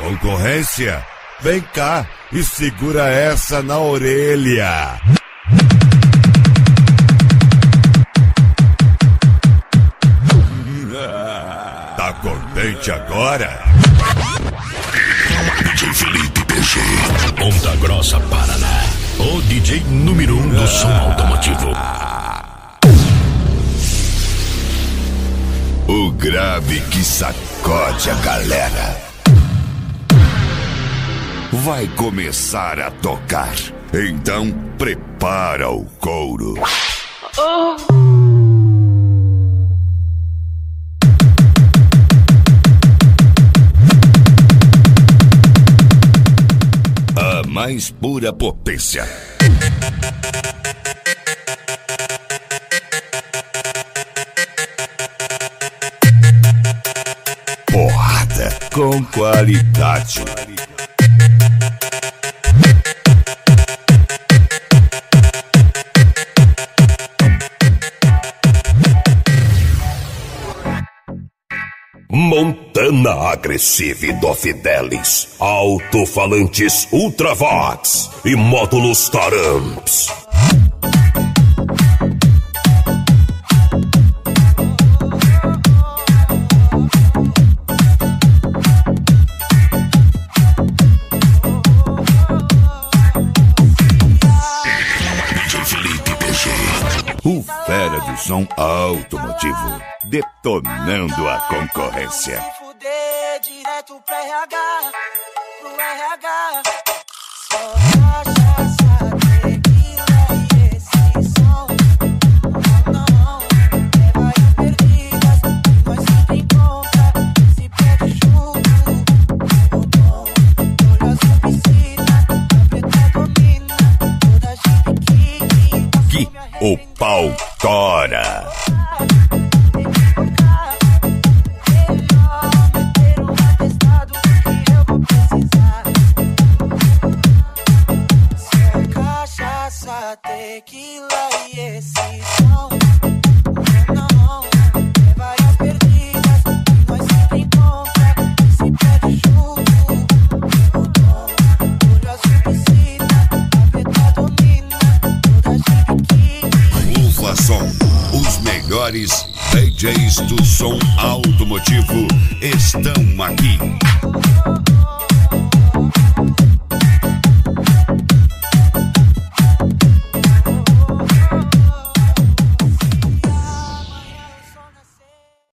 Concorrência, vem cá e segura essa na orelha. Tá contente agora? DJ Felipe PG. Onda Grossa, Paraná. O DJ número um do som automotivo. O grave que sacode a galera. Vai começar a tocar. Então prepara o couro. A mais pura potência. Porrada com qualidade. Montana Agressive do Fidelis. Alto-falantes Ultravox. E módulos Taramps. Fera do som automotivo. Detonando a concorrência. Direto pro RH, pro RH. Só o pau tora. Tequila melhores DJs do som automotivo estão aqui.